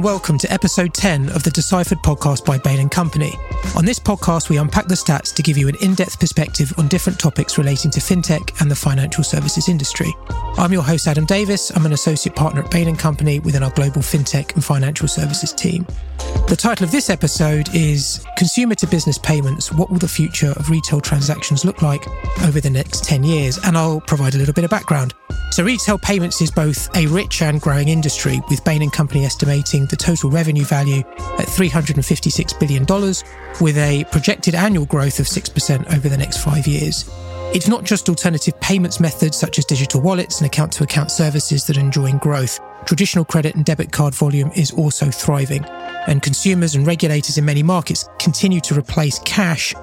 And welcome to episode 10 of the Deciphered podcast by Bain & Company. On this podcast, we unpack the stats to give you an in-depth perspective on different topics relating to fintech and the financial services industry. I'm your host, Adam Davis. I'm an associate partner at Bain & Company within our global fintech and financial services team. The title of this episode is Consumer to Business Payments What Will the Future of Retail Transactions Look Like Over the Next 10 Years? And I'll provide a little bit of background. So, retail payments is both a rich and growing industry, with Bain & Company estimating the total revenue value at $356 billion, with a projected annual growth of 6% over the next five years. It's not just alternative payments methods such as digital wallets and account to account services that are enjoying growth. Traditional credit and debit card volume is also thriving, and consumers and regulators in many markets continue to replace cash.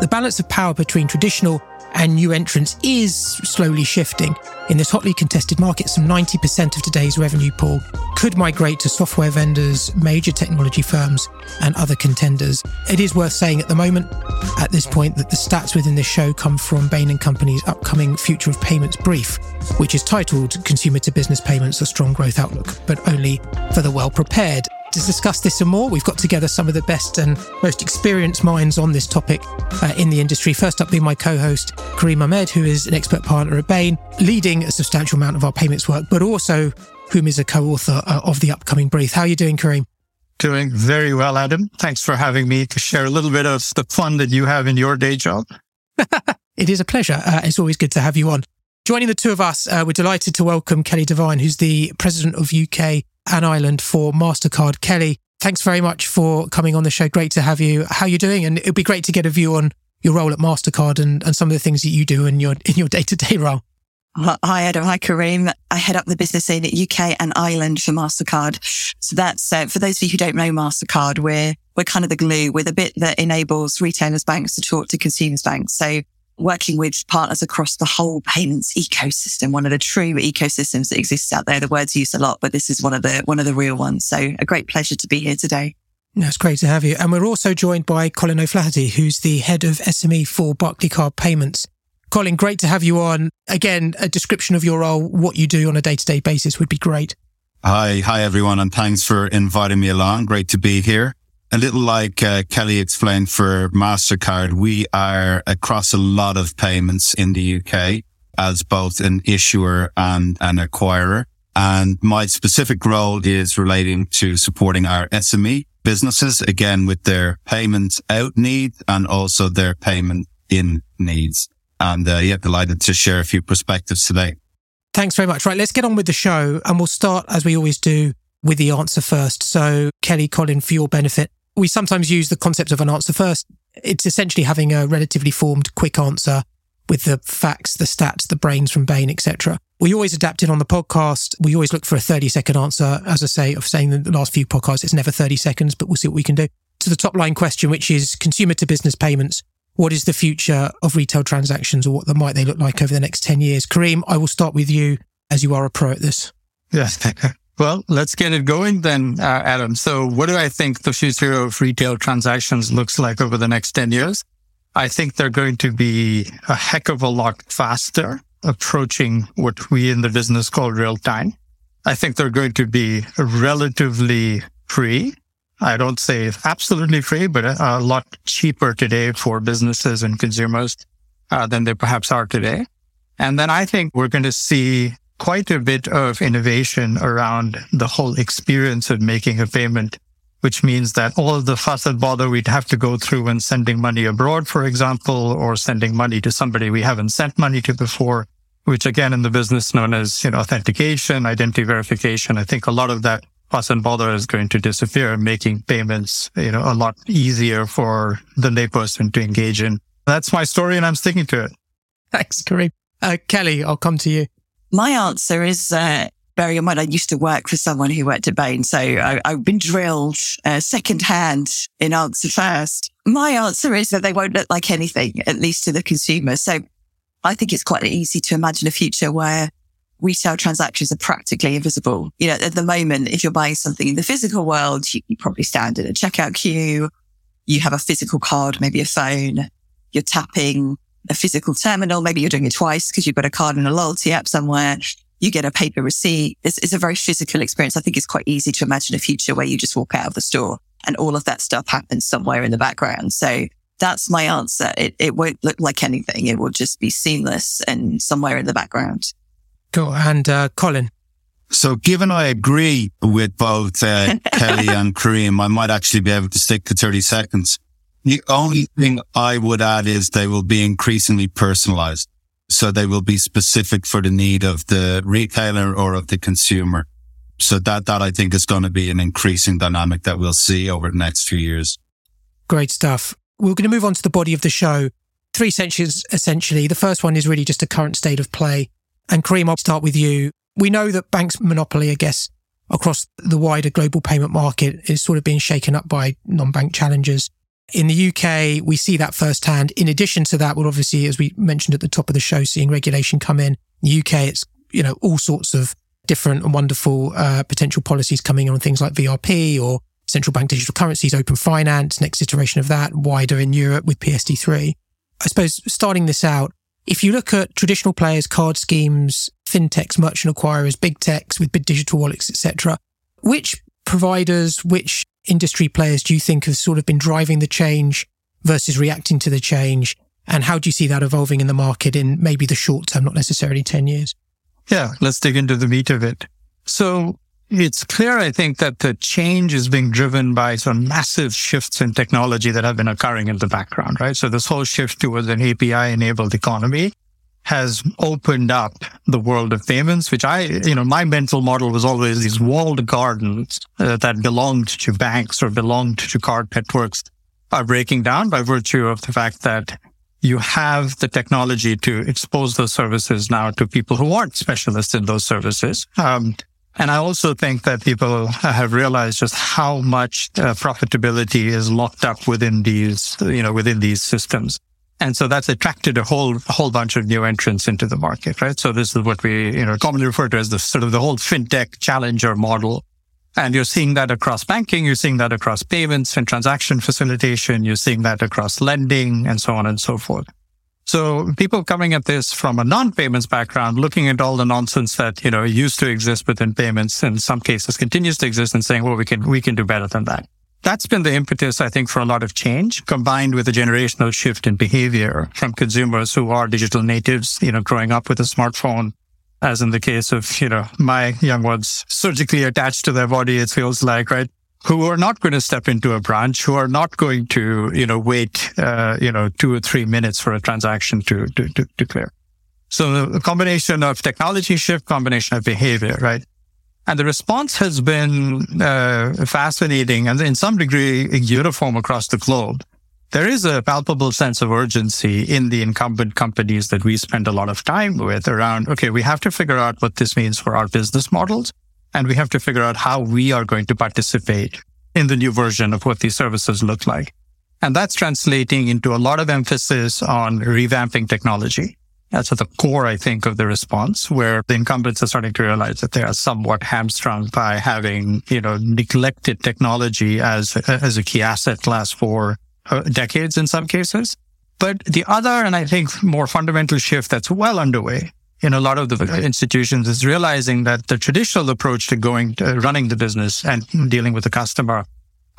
The balance of power between traditional and new entrants is slowly shifting. In this hotly contested market, some 90% of today's revenue pool could migrate to software vendors, major technology firms, and other contenders. It is worth saying at the moment, at this point, that the stats within this show come from Bain & Company's upcoming Future of Payments brief, which is titled Consumer to Business Payments, a Strong Growth Outlook, but only for the well prepared. To discuss this some more, we've got together some of the best and most experienced minds on this topic uh, in the industry. First up being my co-host, Karim Ahmad, who is an expert partner at Bain, leading a substantial amount of our payments work, but also whom is a co-author uh, of the upcoming brief. How are you doing, Karim? Doing very well, Adam. Thanks for having me to share a little bit of the fun that you have in your day job. it is a pleasure. Uh, it's always good to have you on. Joining the two of us, uh, we're delighted to welcome Kelly Devine, who's the president of UK and Ireland for MasterCard. Kelly, thanks very much for coming on the show. Great to have you. How you doing? And it'd be great to get a view on your role at MasterCard and, and some of the things that you do in your in your day-to-day role. Hi, Adam. Hi, Karim. I head up the business in UK and Ireland for MasterCard. So that's, uh, for those of you who don't know MasterCard, we're, we're kind of the glue. We're the bit that enables retailers banks to talk to consumers banks. So working with partners across the whole payments ecosystem, one of the true ecosystems that exists out there. The word's used a lot, but this is one of the, one of the real ones. So a great pleasure to be here today. No, it's great to have you. And we're also joined by Colin O'Flaherty, who's the head of SME for Barclaycard Payments. Colin, great to have you on. Again, a description of your role, what you do on a day to day basis would be great. Hi. Hi, everyone. And thanks for inviting me along. Great to be here a little like uh, Kelly explained for MasterCard, we are across a lot of payments in the UK as both an issuer and an acquirer. And my specific role is relating to supporting our SME businesses, again, with their payments out needs and also their payment in needs. And uh, yeah, delighted to share a few perspectives today. Thanks very much. Right, let's get on with the show and we'll start as we always do with the answer first. So Kelly, Colin, for your benefit, we sometimes use the concept of an answer first. It's essentially having a relatively formed, quick answer with the facts, the stats, the brains from Bain, etc. We always adapt it on the podcast. We always look for a 30 second answer. As I say, of saying the last few podcasts, it's never 30 seconds, but we'll see what we can do. To the top line question, which is consumer to business payments. What is the future of retail transactions or what might they look like over the next 10 years? Karim, I will start with you as you are a pro at this. Yes. Well, let's get it going then, uh, Adam. So what do I think the future of retail transactions looks like over the next 10 years? I think they're going to be a heck of a lot faster approaching what we in the business call real time. I think they're going to be relatively free. I don't say absolutely free, but a, lot cheaper today for businesses and consumers uh, than they perhaps are today. And then I think we're going to see quite a bit of innovation around the whole experience of making a payment, which means that all the fuss and bother we'd have to go through when sending money abroad, for example, or sending money to somebody we haven't sent money to before, which again in the business known as you know, authentication, identity verification. I think a lot of that fuss and bother is going to disappear, making payments, you know, a lot easier for the layperson to engage in. That's my story and I'm sticking to it. Thanks, Karim. Uh, Kelly, I'll come to you. My answer is, uh, bearing in mind, I used to work for someone who worked at Bain. So I, have been drilled uh, secondhand in answer first. My answer is that they won't look like anything, at least to the consumer. So I think it's quite easy to imagine a future where retail transactions are practically invisible. You know, at the moment, if you're buying something in the physical world, you, you probably stand in a checkout queue. You have a physical card, maybe a phone. You're tapping a physical terminal. Maybe you're doing it twice because you've got a card and a loyalty app somewhere. You get a paper receipt. It's, it's a very physical experience. I think it's quite easy to imagine a future where you just walk out of the store and all of that stuff happens somewhere in the background. So that's my answer. It, it won't look like anything. It will just be seamless and somewhere in the background. Cool. And uh, Colin. So given I agree with both uh, Kelly and Karim, I might actually be able to stick to 30 seconds. The only thing I would add is they will be increasingly personalized. So they will be specific for the need of the retailer or of the consumer. So that, that I think is going to be an increasing dynamic that we'll see over the next few years. Great stuff. We're going to move on to the body of the show. Three sections, essentially. The first one is really just a current state of play. And Karim, I'll start with you. We know that banks' monopoly, I guess, across the wider global payment market is sort of being shaken up by non-bank challengers. In the UK, we see that firsthand. In addition to that, we're obviously, as we mentioned at the top of the show, seeing regulation come in. In the UK, it's, you know, all sorts of different and wonderful uh, potential policies coming on things like VRP or central bank digital currencies, open finance, next iteration of that, wider in Europe with PSD3. I suppose starting this out, if you look at traditional players, card schemes, fintechs, merchant acquirers, big techs with big digital wallets, etc., which providers, which industry players do you think have sort of been driving the change versus reacting to the change? And how do you see that evolving in the market in maybe the short term, not necessarily 10 years? Yeah, let's dig into the meat of it. So it's clear, I think, that the change is being driven by some massive shifts in technology that have been occurring in the background, right? So this whole shift towards an API enabled economy has opened up the world of payments, which I, you know, my mental model was always these walled gardens uh, that belonged to banks or belonged to card networks are breaking down by virtue of the fact that you have the technology to expose those services now to people who aren't specialists in those services. Um, and I also think that people have realized just how much uh, profitability is locked up within these, you know, within these systems. And so that's attracted a whole, a whole bunch of new entrants into the market, right? So this is what we, you know, commonly refer to as the sort of the whole fintech challenger model and you're seeing that across banking, you're seeing that across payments and transaction facilitation, you're seeing that across lending and so on and so forth. So people coming at this from a non-payments background, looking at all the nonsense that, you know, used to exist within payments, in some cases continues to exist and saying, well, we can, we can do better than that. That's been the impetus, I think, for a lot of change combined with a generational shift in behavior from consumers who are digital natives, you know, growing up with a smartphone as in the case of, you know, my young ones surgically attached to their body, it feels like, right? Who are not going to step into a branch, who are not going to, you know, wait, uh, you know, two or three minutes for a transaction to, to, to, to clear. So the combination of technology shift, combination of behavior, right? And the response has been uh, fascinating and in some degree uniform across the globe there is a palpable sense of urgency in the incumbent companies that we spend a lot of time with around, okay, we have to figure out what this means for our business models. And we have to figure out how we are going to participate in the new version of what these services look like. And that's translating into a lot of emphasis on revamping technology. That's at the core, I think, of the response where the incumbents are starting to realize that they are somewhat hamstrung by having, you know, neglected technology as, as a key asset class for uh, decades in some cases. But the other, and I think more fundamental shift that's well underway in a lot of the institutions is realizing that the traditional approach to going to running the business and dealing with the customer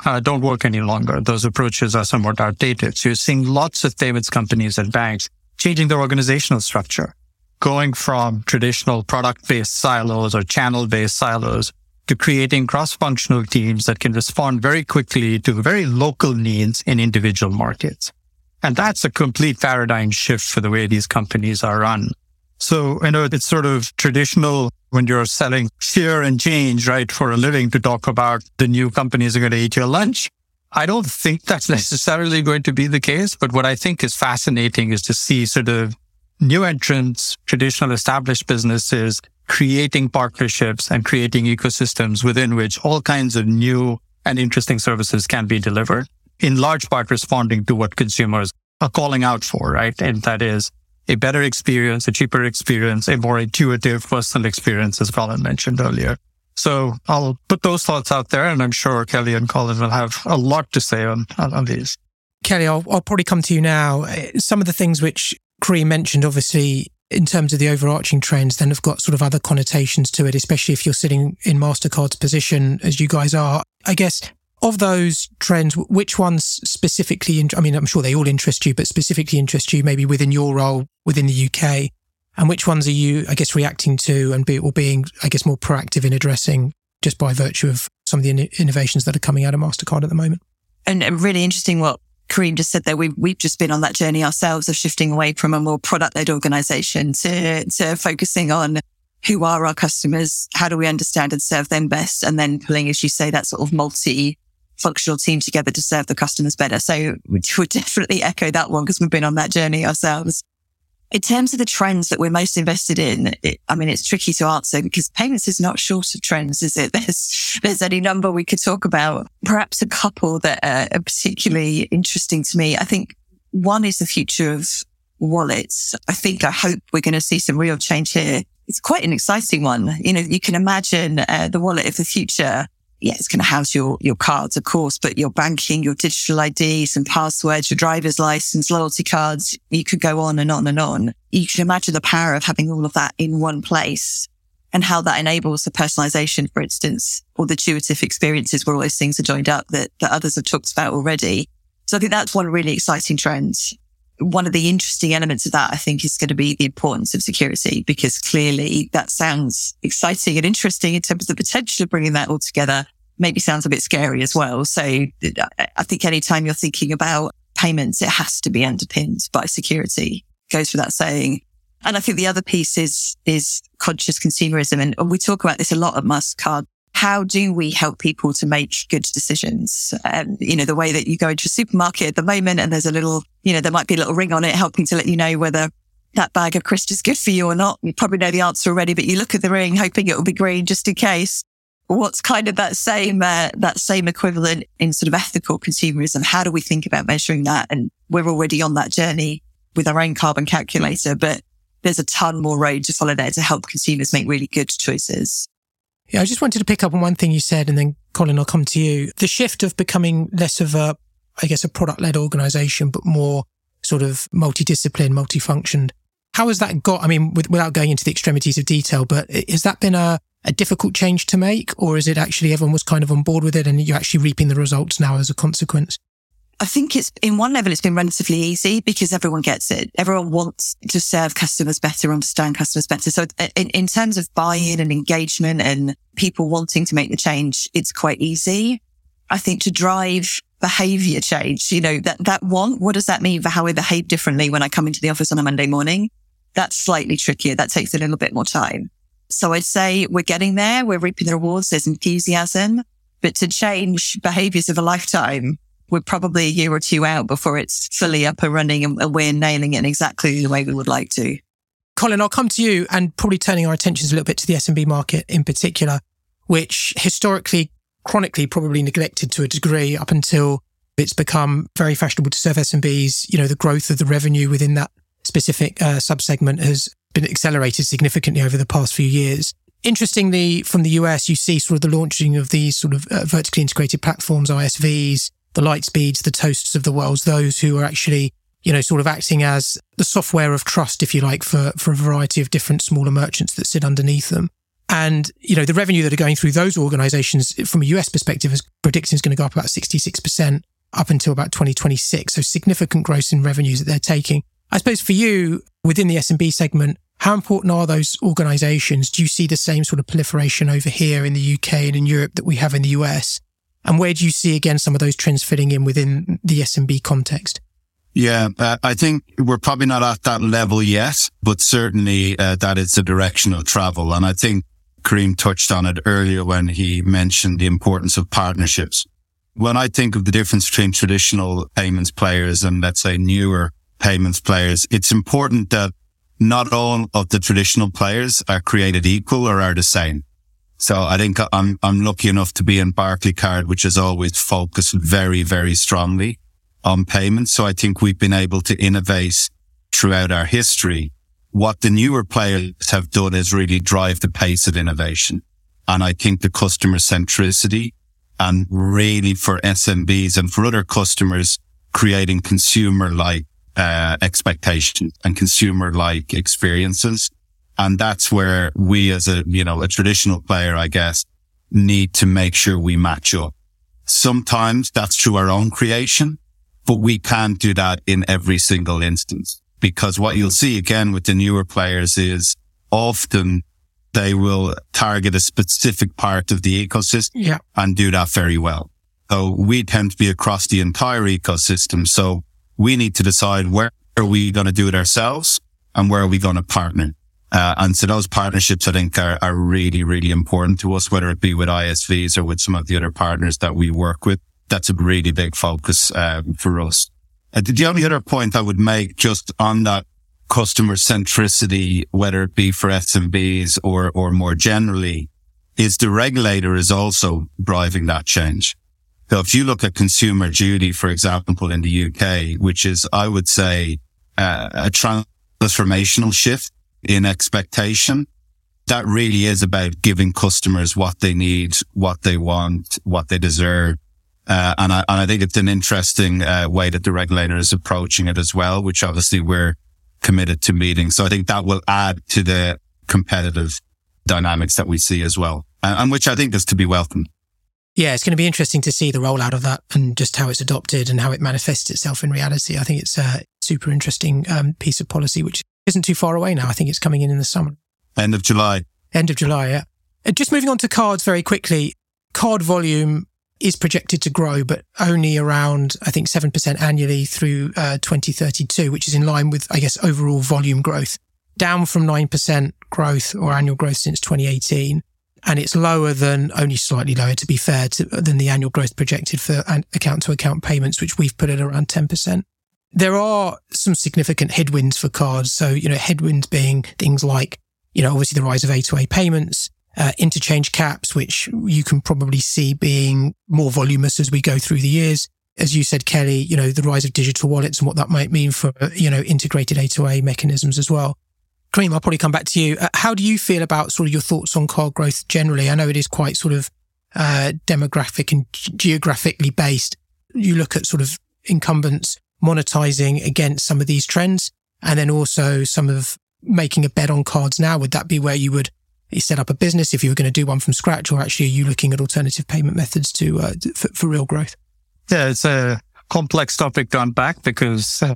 uh, don't work any longer. Those approaches are somewhat outdated. So you're seeing lots of payments companies and banks changing their organizational structure, going from traditional product based silos or channel based silos to creating cross-functional teams that can respond very quickly to very local needs in individual markets. And that's a complete paradigm shift for the way these companies are run. So, you know, it's sort of traditional when you're selling fear and change, right, for a living to talk about the new companies are going to eat your lunch. I don't think that's necessarily going to be the case. But what I think is fascinating is to see sort of new entrants, traditional established businesses creating partnerships and creating ecosystems within which all kinds of new and interesting services can be delivered, in large part responding to what consumers are calling out for, right? And that is a better experience, a cheaper experience, a more intuitive personal experience, as Colin mentioned earlier. So I'll put those thoughts out there, and I'm sure Kelly and Colin will have a lot to say on, on, on these. Kelly, I'll, I'll, probably come to you now. Uh, some of the things which Karim mentioned, obviously, in terms of the overarching trends then have got sort of other connotations to it, especially if you're sitting in MasterCard's position as you guys are. I guess of those trends, which ones specifically, I mean, I'm sure they all interest you, but specifically interest you maybe within your role within the UK? And which ones are you, I guess, reacting to and be, or being, I guess, more proactive in addressing just by virtue of some of the in- innovations that are coming out of MasterCard at the moment? And, and really interesting what Karim just said there. We've, we've just been on that journey ourselves of shifting away from a more product led organization to, to focusing on who are our customers? How do we understand and serve them best? And then pulling, as you say, that sort of multi functional team together to serve the customers better. So we would definitely echo that one because we've been on that journey ourselves. In terms of the trends that we're most invested in, it, I mean, it's tricky to answer because payments is not short of trends, is it? There's, there's any number we could talk about. Perhaps a couple that are particularly interesting to me. I think one is the future of wallets. I think, I hope we're going to see some real change here. It's quite an exciting one. You know, you can imagine uh, the wallet of the future yeah, it's going to house your, your cards, of course, but your banking, your digital IDs and passwords, your driver's license, loyalty cards, you could go on and on and on. You can imagine the power of having all of that in one place and how that enables the personalization, for instance, or the intuitive experiences where all those things are joined up that, that others have talked about already. So I think that's one really exciting trend one of the interesting elements of that, I think, is going to be the importance of security, because clearly that sounds exciting and interesting in terms of the potential of bringing that all together. Maybe sounds a bit scary as well. So I think anytime you're thinking about payments, it has to be underpinned by security. Goes without saying. And I think the other piece is, is conscious consumerism. And we talk about this a lot at Mastercard how do we help people to make good decisions? Um, you know, the way that you go into a supermarket at the moment and there's a little, you know, there might be a little ring on it helping to let you know whether that bag of crisps is good for you or not. You probably know the answer already, but you look at the ring hoping it will be green just in case. What's kind of that same, uh, that same equivalent in sort of ethical consumerism? How do we think about measuring that? And we're already on that journey with our own carbon calculator, but there's a ton more road to follow there to help consumers make really good choices. Yeah, I just wanted to pick up on one thing you said, and then Colin, I'll come to you. The shift of becoming less of a, I guess, a product led organization, but more sort of multidiscipline, multifunctioned. How has that got? I mean, with, without going into the extremities of detail, but has that been a, a difficult change to make, or is it actually everyone was kind of on board with it and you're actually reaping the results now as a consequence? I think it's in one level, it's been relatively easy because everyone gets it. Everyone wants to serve customers better, understand customers better. So uh, in, in terms of buy-in and engagement and people wanting to make the change, it's quite easy. I think to drive behavior change, you know, that, that want, what does that mean for how I behave differently when I come into the office on a Monday morning? That's slightly trickier. That takes a little bit more time. So I'd say we're getting there. We're reaping the rewards. There's enthusiasm, but to change behaviors of a lifetime, we're probably a year or two out before it's fully up and running and we're nailing it exactly the way we would like to. Colin, I'll come to you and probably turning our attentions a little bit to the SMB market in particular, which historically, chronically, probably neglected to a degree up until it's become very fashionable to serve SMBs. You know, the growth of the revenue within that specific uh, subsegment has been accelerated significantly over the past few years. Interestingly, from the US, you see sort of the launching of these sort of uh, vertically integrated platforms, ISVs, the light Lightspeeds, the Toasts of the world, those who are actually, you know, sort of acting as the software of trust, if you like, for, for a variety of different smaller merchants that sit underneath them. And, you know, the revenue that are going through those organizations from a US perspective is predicting is going to go up about 66% up until about 2026. So significant growth in revenues that they're taking. I suppose for you within the SMB segment, how important are those organizations? Do you see the same sort of proliferation over here in the UK and in Europe that we have in the US? And where do you see again some of those trends fitting in within the SMB context? Yeah, uh, I think we're probably not at that level yet, but certainly uh, that is the direction of travel. And I think Karim touched on it earlier when he mentioned the importance of partnerships. When I think of the difference between traditional payments players and let's say newer payments players, it's important that not all of the traditional players are created equal or are the same. So I think I'm, I'm lucky enough to be in Barclaycard, which has always focused very, very strongly on payments. So I think we've been able to innovate throughout our history. What the newer players have done is really drive the pace of innovation. And I think the customer centricity and really for SMBs and for other customers, creating consumer like uh, expectation and consumer like experiences. And that's where we as a, you know, a traditional player, I guess, need to make sure we match up. Sometimes that's through our own creation, but we can't do that in every single instance because what you'll see again with the newer players is often they will target a specific part of the ecosystem yeah. and do that very well. So we tend to be across the entire ecosystem. So we need to decide where are we going to do it ourselves and where are we going to partner? Uh, and so those partnerships, I think, are, are really, really important to us, whether it be with ISVs or with some of the other partners that we work with. That's a really big focus um, for us. Uh, the only other point I would make just on that customer centricity, whether it be for SMBs or, or more generally, is the regulator is also driving that change. So if you look at consumer duty, for example, in the UK, which is, I would say, uh, a transformational shift in expectation, that really is about giving customers what they need, what they want, what they deserve. Uh, and, I, and I think it's an interesting uh, way that the regulator is approaching it as well, which obviously we're committed to meeting. So I think that will add to the competitive dynamics that we see as well, and, and which I think is to be welcomed. Yeah, it's going to be interesting to see the rollout of that and just how it's adopted and how it manifests itself in reality. I think it's a super interesting um, piece of policy, which isn't too far away now. I think it's coming in in the summer. End of July. End of July, yeah. Uh, just moving on to cards very quickly. Card volume is projected to grow, but only around, I think, 7% annually through uh, 2032, which is in line with, I guess, overall volume growth, down from 9% growth or annual growth since 2018 and it's lower than only slightly lower, to be fair, to, than the annual growth projected for account to account payments, which we've put at around 10%. There are some significant headwinds for cards. So, you know, headwinds being things like, you know, obviously the rise of A2A payments, uh, interchange caps, which you can probably see being more voluminous as we go through the years. As you said, Kelly, you know, the rise of digital wallets and what that might mean for, you know, integrated A2A mechanisms as well. Karim, I'll probably come back to you. Uh, how do you feel about sort of your thoughts on card growth generally? I know it is quite sort of uh, demographic and geographically based. You look at sort of incumbents monetizing against some of these trends, and then also some of making a bet on cards now. Would that be where you would set up a business if you were going to do one from scratch, or actually are you looking at alternative payment methods to uh, for, for real growth? Yeah, it's a complex topic to unpack because uh,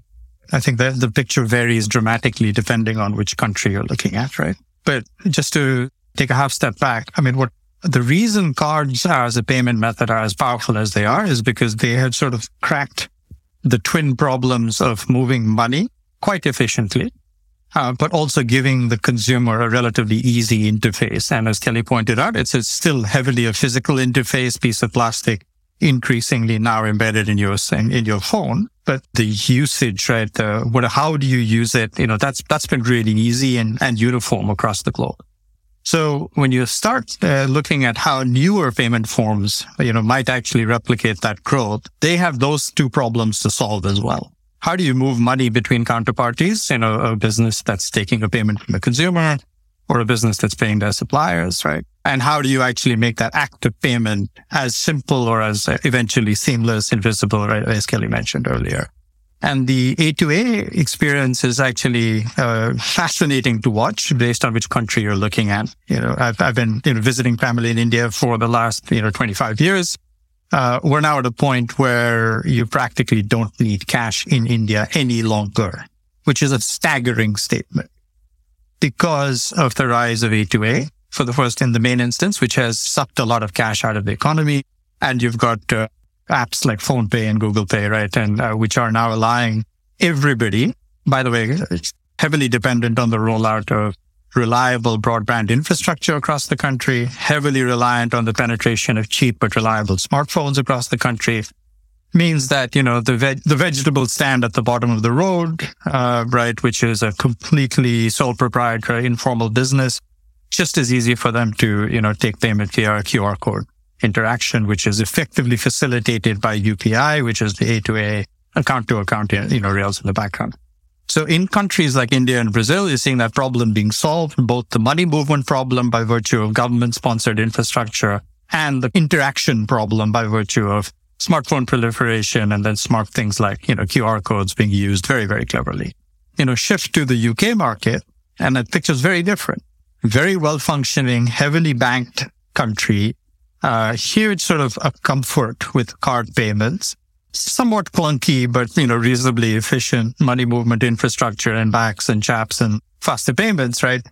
I think the, the picture varies dramatically depending on which country you're looking at, right? But just to take a half step back, I mean, what the reason cards are as a payment method are as powerful as they are is because they had sort of cracked the twin problems of moving money quite efficiently, uh, but also giving the consumer a relatively easy interface. And as Kelly pointed out, it's, it's still heavily a physical interface, piece of plastic, increasingly now embedded in your in your phone. But the usage, right? The, what, how do you use it? You know, that's that's been really easy and, and uniform across the globe. So when you start uh, looking at how newer payment forms, you know, might actually replicate that growth, they have those two problems to solve as well. How do you move money between counterparties? You know, a business that's taking a payment from a consumer or a business that's paying their suppliers, right? And how do you actually make that act of payment as simple or as eventually seamless, invisible, right? As Kelly mentioned earlier. And the A2A experience is actually uh, fascinating to watch based on which country you're looking at. You know, I've, I've been you know, visiting family in India for the last, you know, 25 years. Uh, we're now at a point where you practically don't need cash in India any longer, which is a staggering statement because of the rise of A2A for the first in the main instance, which has sucked a lot of cash out of the economy. And you've got uh, apps like PhonePe and Google Pay, right? And uh, which are now allowing everybody, by the way, heavily dependent on the rollout of reliable broadband infrastructure across the country, heavily reliant on the penetration of cheap but reliable smartphones across the country, means that you know the veg- the vegetables stand at the bottom of the road, uh, right, which is a completely sole proprietor informal business. Just as easy for them to you know take payment via QR code interaction, which is effectively facilitated by UPI, which is the A2A account to account you know rails in the background. So in countries like India and Brazil, you're seeing that problem being solved, both the money movement problem by virtue of government sponsored infrastructure and the interaction problem by virtue of smartphone proliferation and then smart things like, you know, QR codes being used very, very cleverly. You know, shift to the UK market and the picture's very different. Very well functioning, heavily banked country, uh, huge sort of comfort with card payments, somewhat clunky, but, you know, reasonably efficient money movement infrastructure and Bacs and CHAPS and faster payments, right?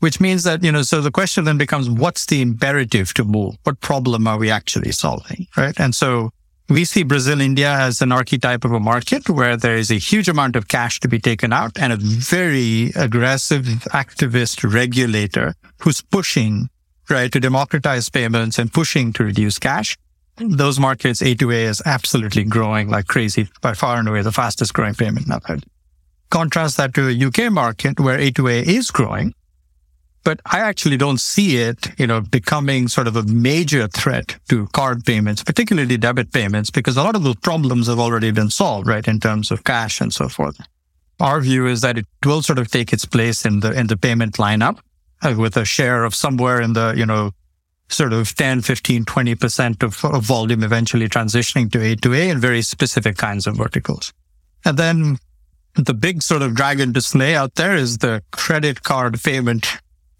Which means that, you know, so the question then becomes, what's the imperative to move? What problem are we actually solving? Right. And so we see Brazil, India as an archetype of a market where there is a huge amount of cash to be taken out and a very aggressive activist regulator who's pushing, right, to democratize payments and pushing to reduce cash. Those markets, A2A is absolutely growing like crazy, by far and away the fastest growing payment method. Contrast that to a UK market where A2A is growing, but I actually don't see it, you know, becoming sort of a major threat to card payments, particularly debit payments, because a lot of those problems have already been solved, right, in terms of cash and so forth. Our view is that it will sort of take its place in the in the payment lineup Uh, with a share of somewhere in the, you know, sort of 10, 15, 20% of, of volume eventually transitioning to A2A in very specific kinds of verticals. And then the big sort of dragon to slay out there is the credit card payment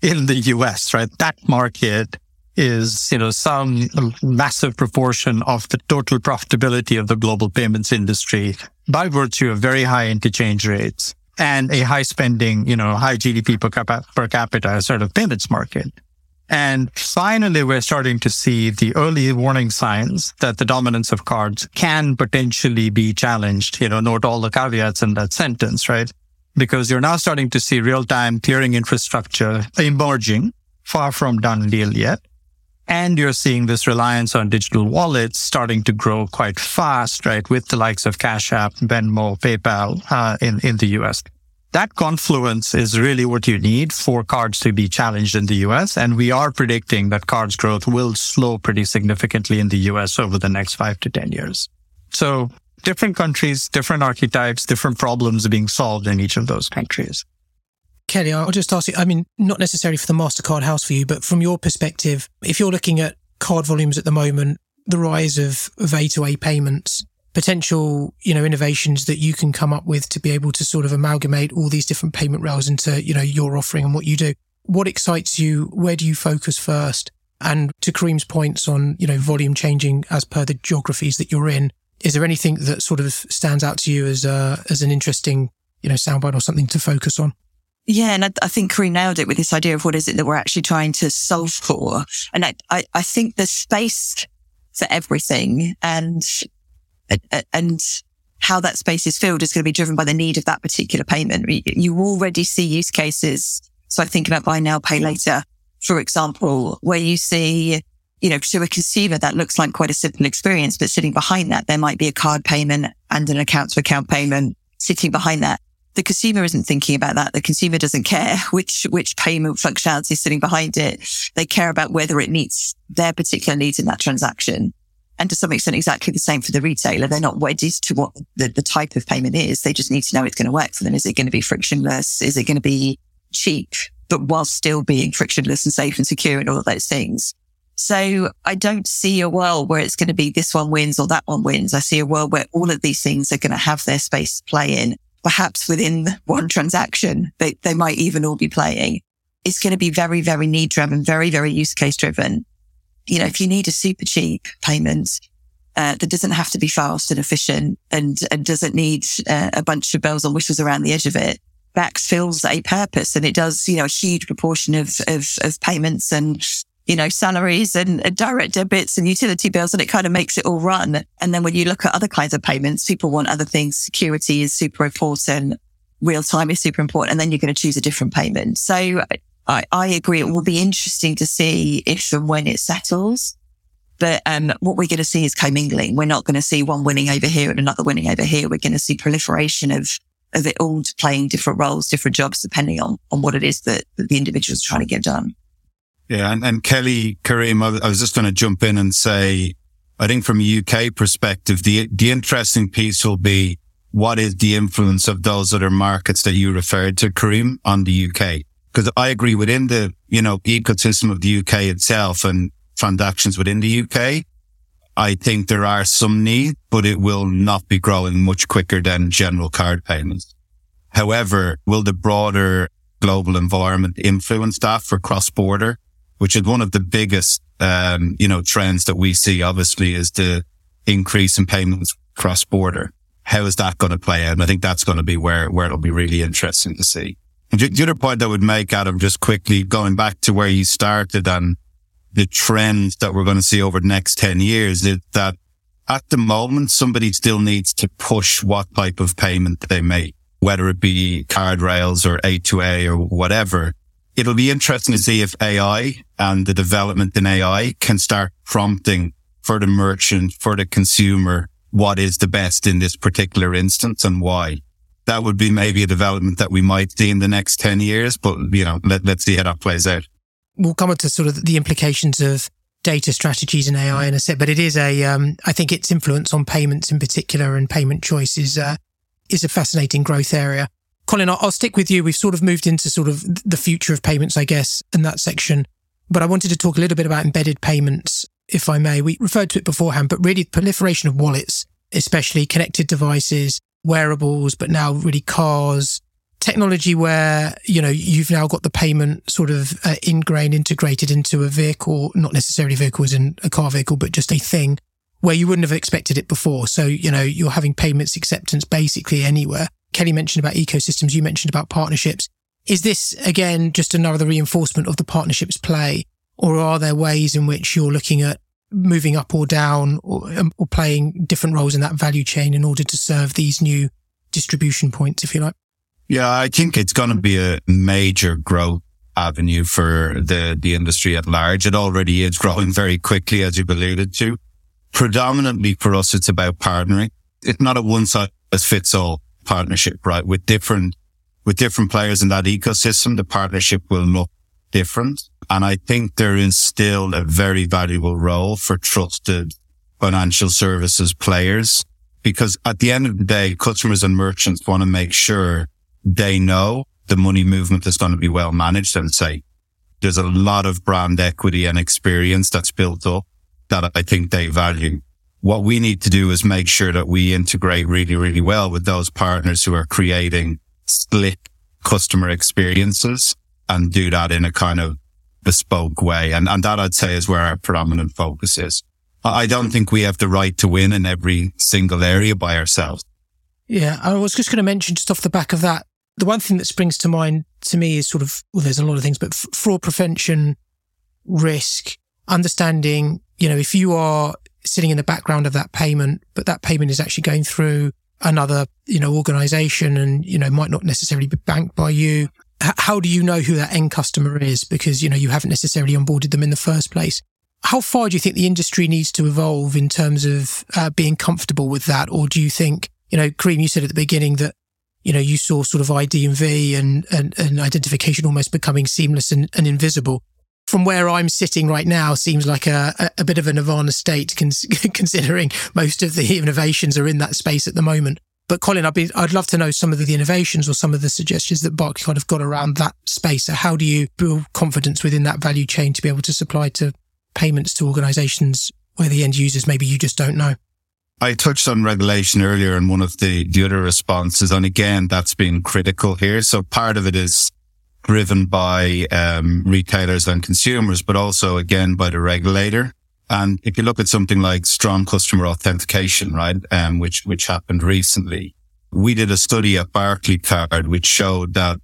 in the US, right? That market is, you know, some massive proportion of the total profitability of the global payments industry by virtue of very high interchange rates and a high spending, you know, high GDP per, cap- per capita sort of payments market. And finally, we're starting to see the early warning signs that the dominance of cards can potentially be challenged. You know, note all the caveats in that sentence, right? because you're now starting to see real time clearing infrastructure emerging, far from done deal yet. And you're seeing this reliance on digital wallets starting to grow quite fast, right? With the likes of Cash App, Venmo, PayPal, uh, in, in the US. That confluence is really what you need for cards to be challenged in the US. And we are predicting that cards growth will slow pretty significantly in the US over the next five to 10 years. So different countries, different archetypes, different problems being solved in each of those countries. Kelly, I'll just ask you, I mean, not necessarily for the MasterCard house for you, but from your perspective, if you're looking at card volumes at the moment, the rise of, of A2A payments, potential, you know, innovations that you can come up with to be able to sort of amalgamate all these different payment rails into, you know, your offering and what you do. What excites you? Where do you focus first? And to Karim's points on, you know, volume changing as per the geographies that you're in, is there anything that sort of stands out to you as a, as an interesting, you know, soundbite or something to focus on? Yeah, and I, I, think Karim nailed it with this idea of what is it that we're actually trying to solve for. And I, I, I think there's space for everything and, and how that space is filled is going to be driven by the need of that particular payment. You already see use cases. So I think about buy now, pay later, for example, where you see you know, to a consumer, that looks like quite a simple experience, but sitting behind that, there might be a card payment and an account to account payment sitting behind that. The consumer isn't thinking about that. The consumer doesn't care which, which payment functionality is sitting behind it. They care about whether it meets their particular needs in that transaction. And to some extent, exactly the same for the retailer. They're not wedded to what the, the type of payment is. They just need to know it's going to work for them. Is it going to be frictionless? Is it going to be cheap, but while still being frictionless and safe and secure and all of those things? So I don't see a world where it's going to be this one wins or that one wins. I see a world where all of these things are going to have their space to play in. Perhaps within one transaction, they, they might even all be playing. It's going to be very, very need driven, very, very use case driven. You know, if you need a super cheap payment, uh, that doesn't have to be fast and efficient and, and doesn't need uh, a bunch of bells and whistles around the edge of it. Bacs fills a purpose and it does, you know, a huge proportion of, of, of payments and you know, salaries and, and, direct debits and utility bills and it kind of makes it all run. And then when you look at other kinds of payments, people want other things. Security is super important. Real time is super important. And then you're going to choose a different payment. So I, I agree. It will be interesting to see if and when it settles. But um, what we're going to see is commingling. We're not going to see one winning over here and another winning over here. We're going to see proliferation of of it all playing different roles, different jobs, depending on on what it is that, that the individual's trying to get done. Yeah. And, and Kelly, Karim, I, was just going to jump in and say, I think from a UK perspective, the, the interesting piece will be what is the influence of those other markets that you referred to, Karim, on the UK? Because I agree within the, you know, ecosystem of the UK itself and transactions within the UK, I think there are some need, but it will not be growing much quicker than general card payments. However, will the broader global environment influence that for cross border, which is one of the biggest, um, you know, trends that we see obviously is the increase in payments cross border. How is that going to play out? And I think that's going to be where, where it'll be really interesting to see. And the other point I would make, Adam, just quickly going back to where you started and the trends that we're going to see over the next 10 years is that at the moment, somebody still needs to push what type of payment they make, whether it be card rails or A2A or whatever. It'll be interesting to see if AI and the development in AI can start prompting for the merchant, for the consumer, what is the best in this particular instance and why. That would be maybe a development that we might see in the next 10 years, but you know, let, let's see how that plays out we'll come to sort of the implications of data strategies and AI in a sec, but it is a, um, I think its influence on payments in particular and payment choice is, uh, is a fascinating growth area. Colin, I'll, stick with you. We've sort of moved into sort of the future of payments, I guess, in that section. But I wanted to talk a little bit about embedded payments, if I may. We referred to it beforehand, but really the proliferation of wallets, especially connected devices, wearables, but now really cars, technology where you know you've now got the payment sort of uh, ingrained integrated into a vehicle not necessarily vehicles in a car vehicle but just a thing where you wouldn't have expected it before so you know you're having payments acceptance basically anywhere kelly mentioned about ecosystems you mentioned about partnerships is this again just another reinforcement of the partnerships play or are there ways in which you're looking at moving up or down or, um, or playing different roles in that value chain in order to serve these new distribution points if you like yeah, I think it's going to be a major growth avenue for the, the industry at large. It already is growing very quickly, as you've alluded to. Predominantly for us, it's about partnering. It's not a one size fits all partnership, right? With different, with different players in that ecosystem, the partnership will look different. And I think there is still a very valuable role for trusted financial services players because at the end of the day, customers and merchants want to make sure they know the money movement is going to be well managed and say there's a lot of brand equity and experience that's built up that I think they value. What we need to do is make sure that we integrate really, really well with those partners who are creating slick customer experiences and do that in a kind of bespoke way. And, and that I'd say is where our predominant focus is. I don't think we have the right to win in every single area by ourselves. Yeah. I was just going to mention just off the back of that, the one thing that springs to mind to me is sort of, well, there's a lot of things, but f- fraud prevention, risk, understanding, you know, if you are sitting in the background of that payment, but that payment is actually going through another, you know, organization and, you know, might not necessarily be banked by you. How do you know who that end customer is? Because, you know, you haven't necessarily onboarded them in the first place. How far do you think the industry needs to evolve in terms of uh, being comfortable with that? Or do you think, you know, Karim, you said at the beginning that you know, you saw sort of ID&V and, and, and identification almost becoming seamless and, and, invisible. From where I'm sitting right now seems like a, a, bit of a nirvana state cons- considering most of the innovations are in that space at the moment. But Colin, I'd, be, I'd love to know some of the innovations or some of the suggestions that Barclay kind of got around that space. So how do you build confidence within that value chain to be able to supply to payments to organizations where the end users maybe you just don't know? I touched on regulation earlier in one of the, the other responses. And again, that's been critical here. So part of it is driven by um, retailers and consumers, but also again by the regulator. And if you look at something like strong customer authentication, right, um, which which happened recently, we did a study at Barclaycard which showed that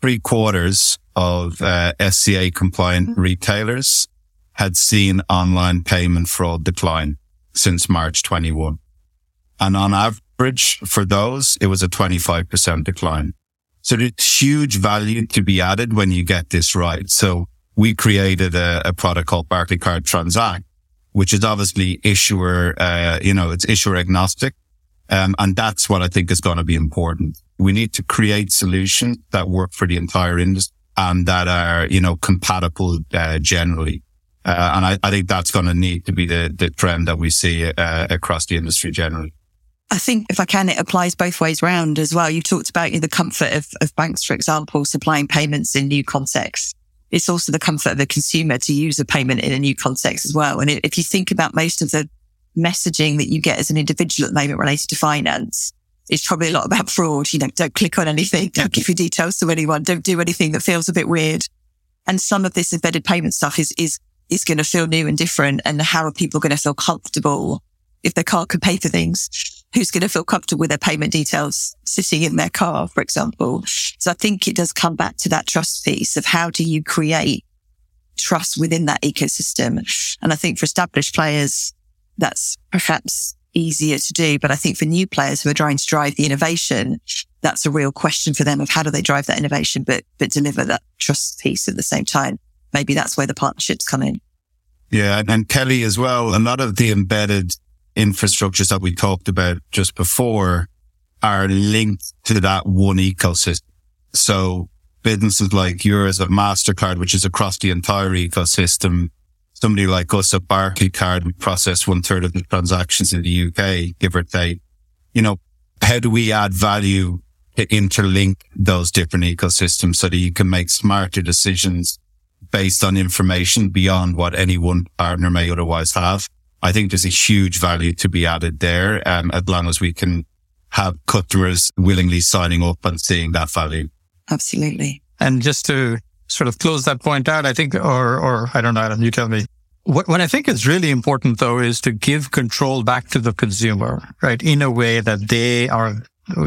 three quarters of uh, SCA compliant retailers had seen online payment fraud decline since March 21. And on average for those, it was a 25% decline. So there's huge value to be added when you get this right. So we created a, a product called Barclaycard Transact, which is obviously issuer, uh, you know, it's issuer agnostic. Um, and that's what I think is going to be important. We need to create solutions that work for the entire industry and that are, you know, compatible, uh, generally. Uh, and I, I, think that's going to need to be the, the trend that we see uh, across the industry generally. I think if I can, it applies both ways round as well. You talked about you know, the comfort of, of banks, for example, supplying payments in new contexts. It's also the comfort of the consumer to use a payment in a new context as well. And if you think about most of the messaging that you get as an individual at the moment related to finance it's probably a lot about fraud. You know, don't click on anything. Don't give your details to anyone. Don't do anything that feels a bit weird. And some of this embedded payment stuff is, is, is going to feel new and different. And how are people going to feel comfortable if their car can pay for things? Who's going to feel comfortable with their payment details sitting in their car, for example? So I think it does come back to that trust piece of how do you create trust within that ecosystem? And I think for established players, that's perhaps easier to do. But I think for new players who are trying to drive the innovation, that's a real question for them of how do they drive that innovation, but, but deliver that trust piece at the same time. Maybe that's where the partnerships come in. Yeah. And Kelly as well, a lot of the embedded infrastructures that we talked about just before are linked to that one ecosystem. So businesses like yours at MasterCard, which is across the entire ecosystem, somebody like us at Barclaycard, we process one third of the transactions in the UK, give or take. You know, how do we add value to interlink those different ecosystems so that you can make smarter decisions based on information beyond what any one partner may otherwise have? I think there's a huge value to be added there. Um, as long as we can have customers willingly signing up and seeing that value. Absolutely. And just to sort of close that point out, I think, or, or I don't know, Adam, you tell me. What, what I think is really important though is to give control back to the consumer, right? In a way that they are,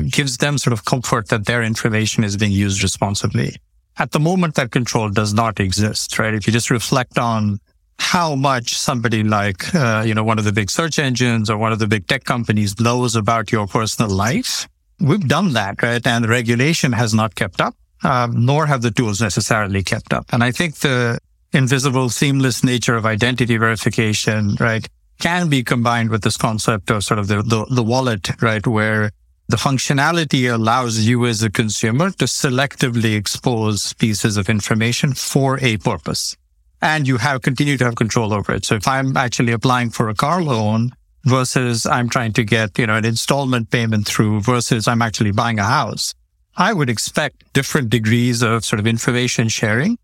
gives them sort of comfort that their information is being used responsibly. At the moment, that control does not exist, right? If you just reflect on how much somebody like, uh, you know, one of the big search engines or one of the big tech companies knows about your personal life, we've done that, right? And the regulation has not kept up um, nor have the tools necessarily kept up. And I think the invisible, seamless nature of identity verification, right, can be combined with this concept of sort of the, the, the wallet, right, where the functionality allows you as a consumer to selectively expose pieces of information for a purpose. And you have continue to have control over it. So if I'm actually applying for a car loan versus I'm trying to get, you know, an installment payment through versus I'm actually buying a house, I would expect different degrees of sort of information sharing,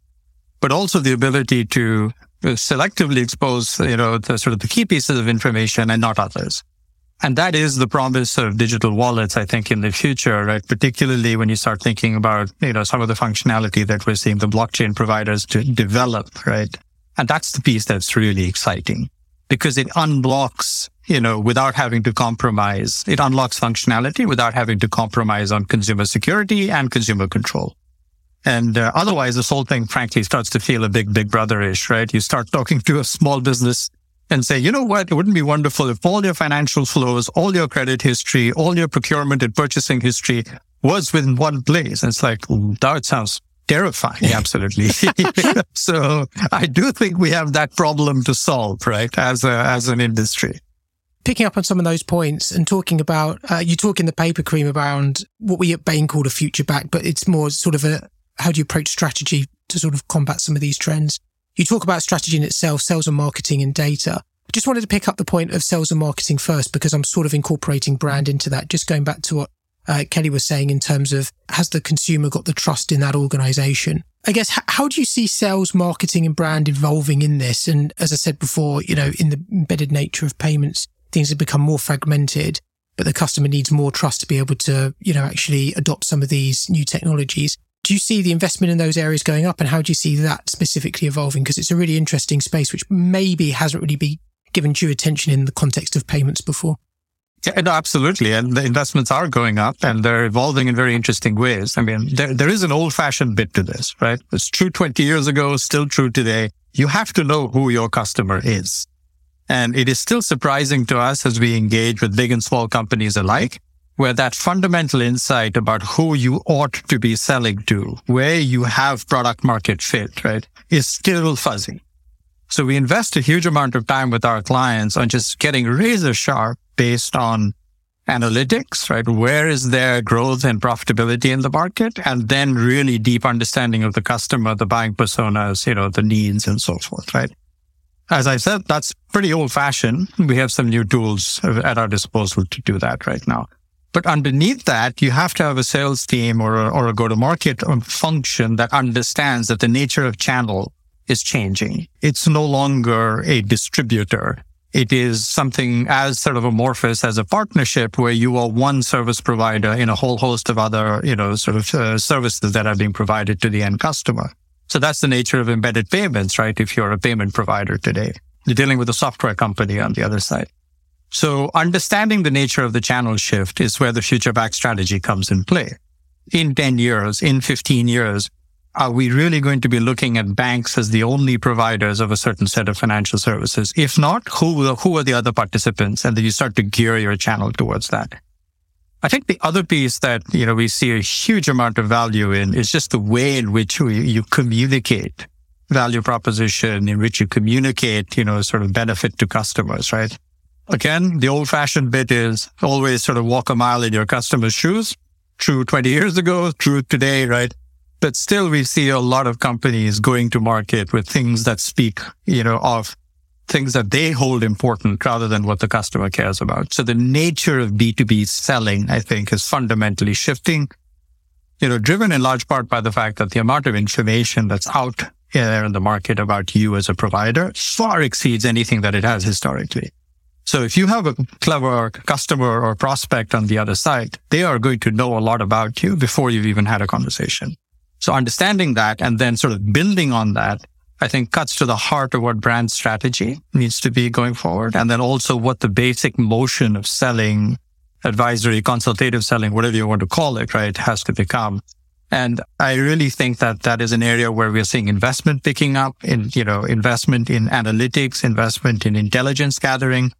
but also the ability to selectively expose, you know, the sort of the key pieces of information and not others. And that is the promise of digital wallets, I think, in the future, right? Particularly when you start thinking about, you know, some of the functionality that we're seeing the blockchain providers to develop, right? And that's the piece that's really exciting because it unblocks you know, without having to compromise. It unlocks functionality without having to compromise on consumer security and consumer control. And uh, otherwise, this whole thing, frankly, starts to feel a big, big brother-ish, right? You start talking to a small business and say, you know what? It wouldn't be wonderful if all your financial flows, all your credit history, all your procurement and purchasing history was within one place. And it's like, that sounds terrifying. Absolutely. so I do think we have that problem to solve, right? As a, as an industry picking up on some of those points and talking about, uh, you talk in the paper Karim around what we at Bain call a future back, but it's more sort of a, how do you approach strategy to sort of combat some of these trends? You talk about strategy in itself, sales and marketing and data. I just wanted to pick up the point of sales and marketing first because I'm sort of incorporating brand into that. Just going back to what uh, Kelly was saying in terms of has the consumer got the trust in that organization? I guess how do you see sales, marketing, and brand evolving in this? And as I said before, you know, in the embedded nature of payments, things have become more fragmented, but the customer needs more trust to be able to, you know, actually adopt some of these new technologies. Do you see the investment in those areas going up and how do you see that specifically evolving? Because it's a really interesting space, which maybe hasn't really been given due attention in the context of payments before. Yeah, no, absolutely. And the investments are going up and they're evolving in very interesting ways. I mean, there, there is an old fashioned bit to this, right? It's true 20 years ago, still true today. You have to know who your customer is. And it is still surprising to us as we engage with big and small companies alike, where that fundamental insight about who you ought to be selling to, where you have product market fit, right, is still fuzzy. So we invest a huge amount of time with our clients on just getting razor sharp based on analytics, right? Where is their growth and profitability in the market? And then really deep understanding of the customer, the buying personas, you know, the needs and so forth, right? As I said, that's pretty old fashioned. We have some new tools at our disposal to do that right now. But underneath that, you have to have a sales team or a, or a go to market function that understands that the nature of channel is changing. It's no longer a distributor. It is something as sort of amorphous as a partnership where you are one service provider in a whole host of other, you know, sort of uh, services that are being provided to the end customer. So that's the nature of embedded payments, right? If you're a payment provider today, you're dealing with a software company on the other side. So understanding the nature of the channel shift is where the future back strategy comes in play. In 10 years, in 15 years, are we really going to be looking at banks as the only providers of a certain set of financial services? If not, who, who are the other participants? And then you start to gear your channel towards that. I think the other piece that, you know, we see a huge amount of value in is just the way in which we, you communicate value proposition, in which you communicate, you know, sort of benefit to customers, right? Again, the old fashioned bit is always sort of walk a mile in your customer's shoes. True 20 years ago, true today, right? But still we see a lot of companies going to market with things that speak, you know, of things that they hold important rather than what the customer cares about. So the nature of B2B selling, I think, is fundamentally shifting, you know, driven in large part by the fact that the amount of information that's out there in the market about you as a provider far exceeds anything that it has historically. So if you have a clever customer or prospect on the other side, they are going to know a lot about you before you've even had a conversation. So understanding that and then sort of building on that I think cuts to the heart of what brand strategy needs to be going forward. And then also what the basic motion of selling, advisory, consultative selling, whatever you want to call it, right, has to become. And I really think that that is an area where we're seeing investment picking up in, you know, investment in analytics, investment in intelligence gathering,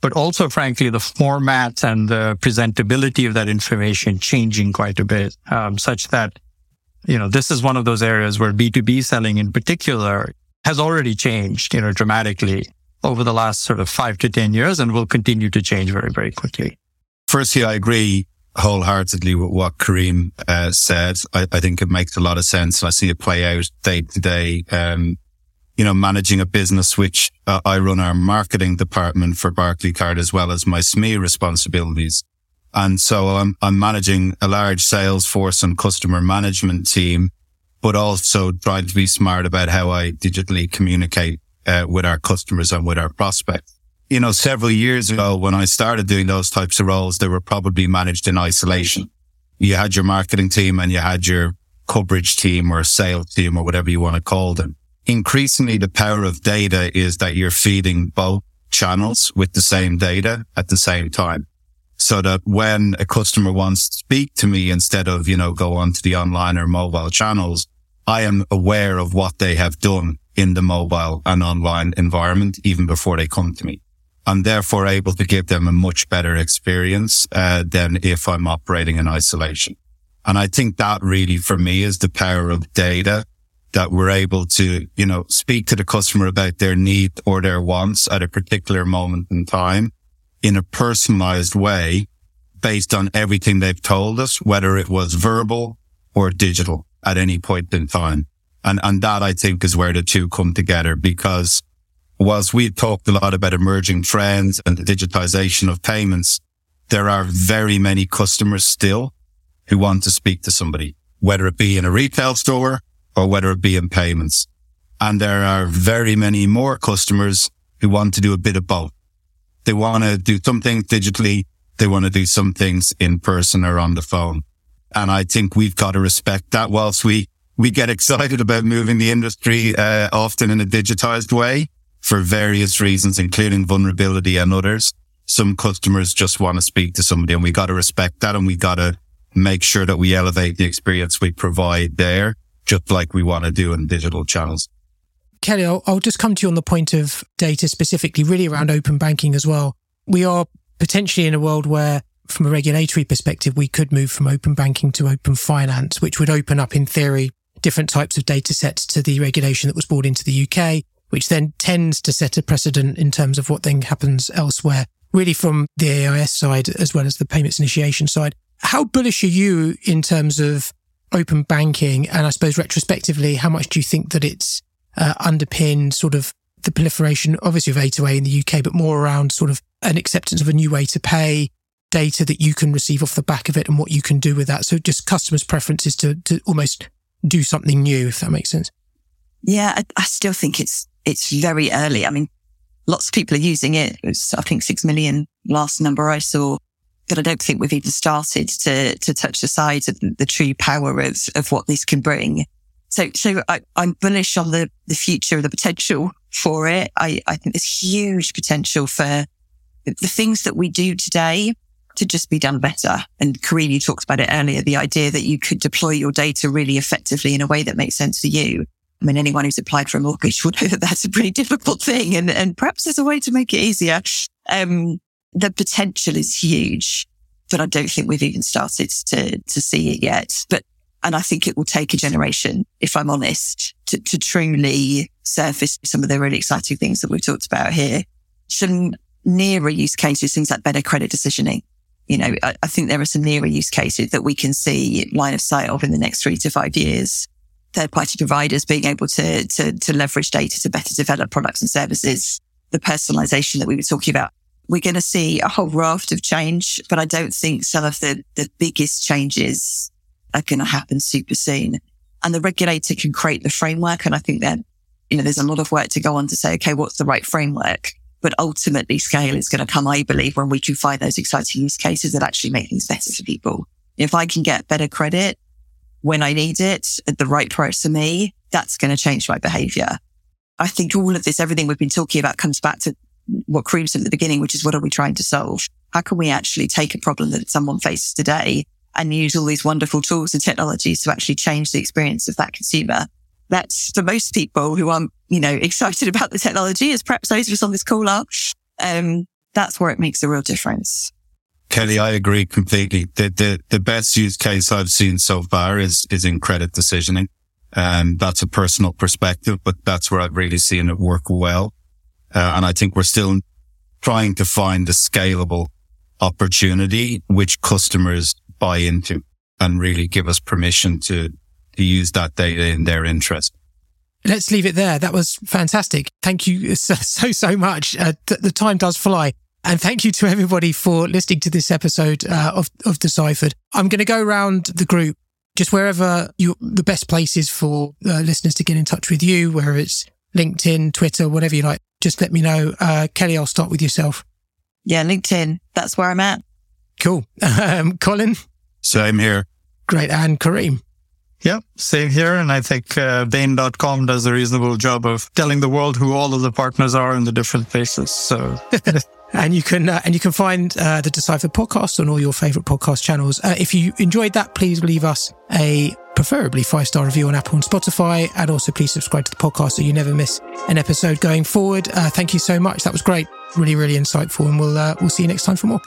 but also frankly, the formats and the presentability of that information changing quite a bit, um, such that you know, this is one of those areas where B2B selling in particular has already changed, you know, dramatically over the last sort of five to 10 years and will continue to change very, very quickly. Firstly, I agree wholeheartedly with what Karim uh, said. I, I, think it makes a lot of sense. I see it play out day to day. Um, you know, managing a business, which uh, I run our marketing department for Barclaycard as well as my SME responsibilities. And so I'm, I'm managing a large sales force and customer management team, but also trying to be smart about how I digitally communicate uh, with our customers and with our prospects. You know, several years ago when I started doing those types of roles, they were probably managed in isolation. You had your marketing team and you had your coverage team or sales team or whatever you want to call them. Increasingly, the power of data is that you're feeding both channels with the same data at the same time so that when a customer wants to speak to me instead of, you know, go onto the online or mobile channels, I am aware of what they have done in the mobile and online environment even before they come to me. I'm therefore able to give them a much better experience uh, than if I'm operating in isolation. And I think that really for me is the power of data that we're able to, you know, speak to the customer about their need or their wants at a particular moment in time in a personalized way based on everything they've told us, whether it was verbal or digital at any point in time. And, and that I think is where the two come together because whilst we've talked a lot about emerging trends and the digitization of payments, there are very many customers still who want to speak to somebody, whether it be in a retail store or whether it be in payments. And there are very many more customers who want to do a bit of both. They want to do some things digitally. They want to do some things in person or on the phone. And I think we've got to respect that whilst we, we get excited about moving the industry, uh, often in a digitized way for various reasons, including vulnerability and others. Some customers just want to speak to somebody and we got to respect that and we got to make sure that we elevate the experience we provide there, just like we want to do in digital channels. Kelly, I'll, I'll just come to you on the point of data specifically, really around open banking as well. We are potentially in a world where from a regulatory perspective, we could move from open banking to open finance, which would open up in theory different types of data sets to the regulation that was brought into the UK, which then tends to set a precedent in terms of what then happens elsewhere, really from the AIS side as well as the payments initiation side. How bullish are you in terms of open banking? And I suppose retrospectively, how much do you think that it's uh, underpin sort of the proliferation, obviously, of A2A in the UK, but more around sort of an acceptance of a new way to pay, data that you can receive off the back of it, and what you can do with that. So just customers' preferences to, to almost do something new, if that makes sense. Yeah, I, I still think it's it's very early. I mean, lots of people are using it. It's, I think six million last number I saw. But I don't think we've even started to, to touch the sides of the, true power of, of what this can bring. So, so I, am bullish on the, the future, the potential for it. I, I think there's huge potential for the things that we do today to just be done better. And you talked about it earlier, the idea that you could deploy your data really effectively in a way that makes sense for you. I mean, anyone who's applied for a mortgage will know that that's a pretty difficult thing. And, and perhaps there's a way to make it easier. Um, the potential is huge, but I don't think we've even started to, to see it yet. But, and I think it will take a generation, if I'm honest, to, to truly surface some of the really exciting things that we've talked about here. Some nearer use cases, things like better credit decisioning. You know, I, I think there are some nearer use cases that we can see line of sight of in the next three to five years third party providers being able to, to, to leverage data to better develop products and services, the personalization that we were talking about. We're going to see a whole raft of change, but I don't think some of the, the biggest changes are going to happen super soon. And the regulator can create the framework. And I think that, you know, there's a lot of work to go on to say, okay, what's the right framework? But ultimately scale is going to come, I believe, when we can find those exciting use cases that actually make things better for people. If I can get better credit when I need it at the right price for me, that's going to change my behavior. I think all of this, everything we've been talking about comes back to what Karim said at the beginning, which is what are we trying to solve? How can we actually take a problem that someone faces today and use all these wonderful tools and technologies to actually change the experience of that consumer? That's for most people who aren't, you know, excited about the technology, as perhaps those of us on this call are. Um, that's where it makes a real difference. Kelly, I agree completely. The, the, the best use case I've seen so far is, is in credit decisioning. And um, that's a personal perspective, but that's where I've really seen it work well. Uh, and I think we're still trying to find the scalable opportunity which customers buy into and really give us permission to, to use that data in their interest. Let's leave it there. That was fantastic. Thank you so, so, so much. Uh, th- the time does fly. And thank you to everybody for listening to this episode uh, of, of Deciphered. I'm going to go around the group, just wherever you, the best places for uh, listeners to get in touch with you, whether it's LinkedIn, Twitter, whatever you like, just let me know. Uh, Kelly, I'll start with yourself. Yeah, LinkedIn. That's where I'm at. Cool. Um, Colin? Same here. Great. And Karim? Yep, same here. And I think uh, Bain.com does a reasonable job of telling the world who all of the partners are in the different places. So and you can uh, and you can find uh, the Decipher podcast on all your favorite podcast channels. Uh, if you enjoyed that, please leave us a preferably five star review on Apple and Spotify, and also please subscribe to the podcast so you never miss an episode going forward. Uh, thank you so much. That was great, really, really insightful, and we'll uh, we'll see you next time for more.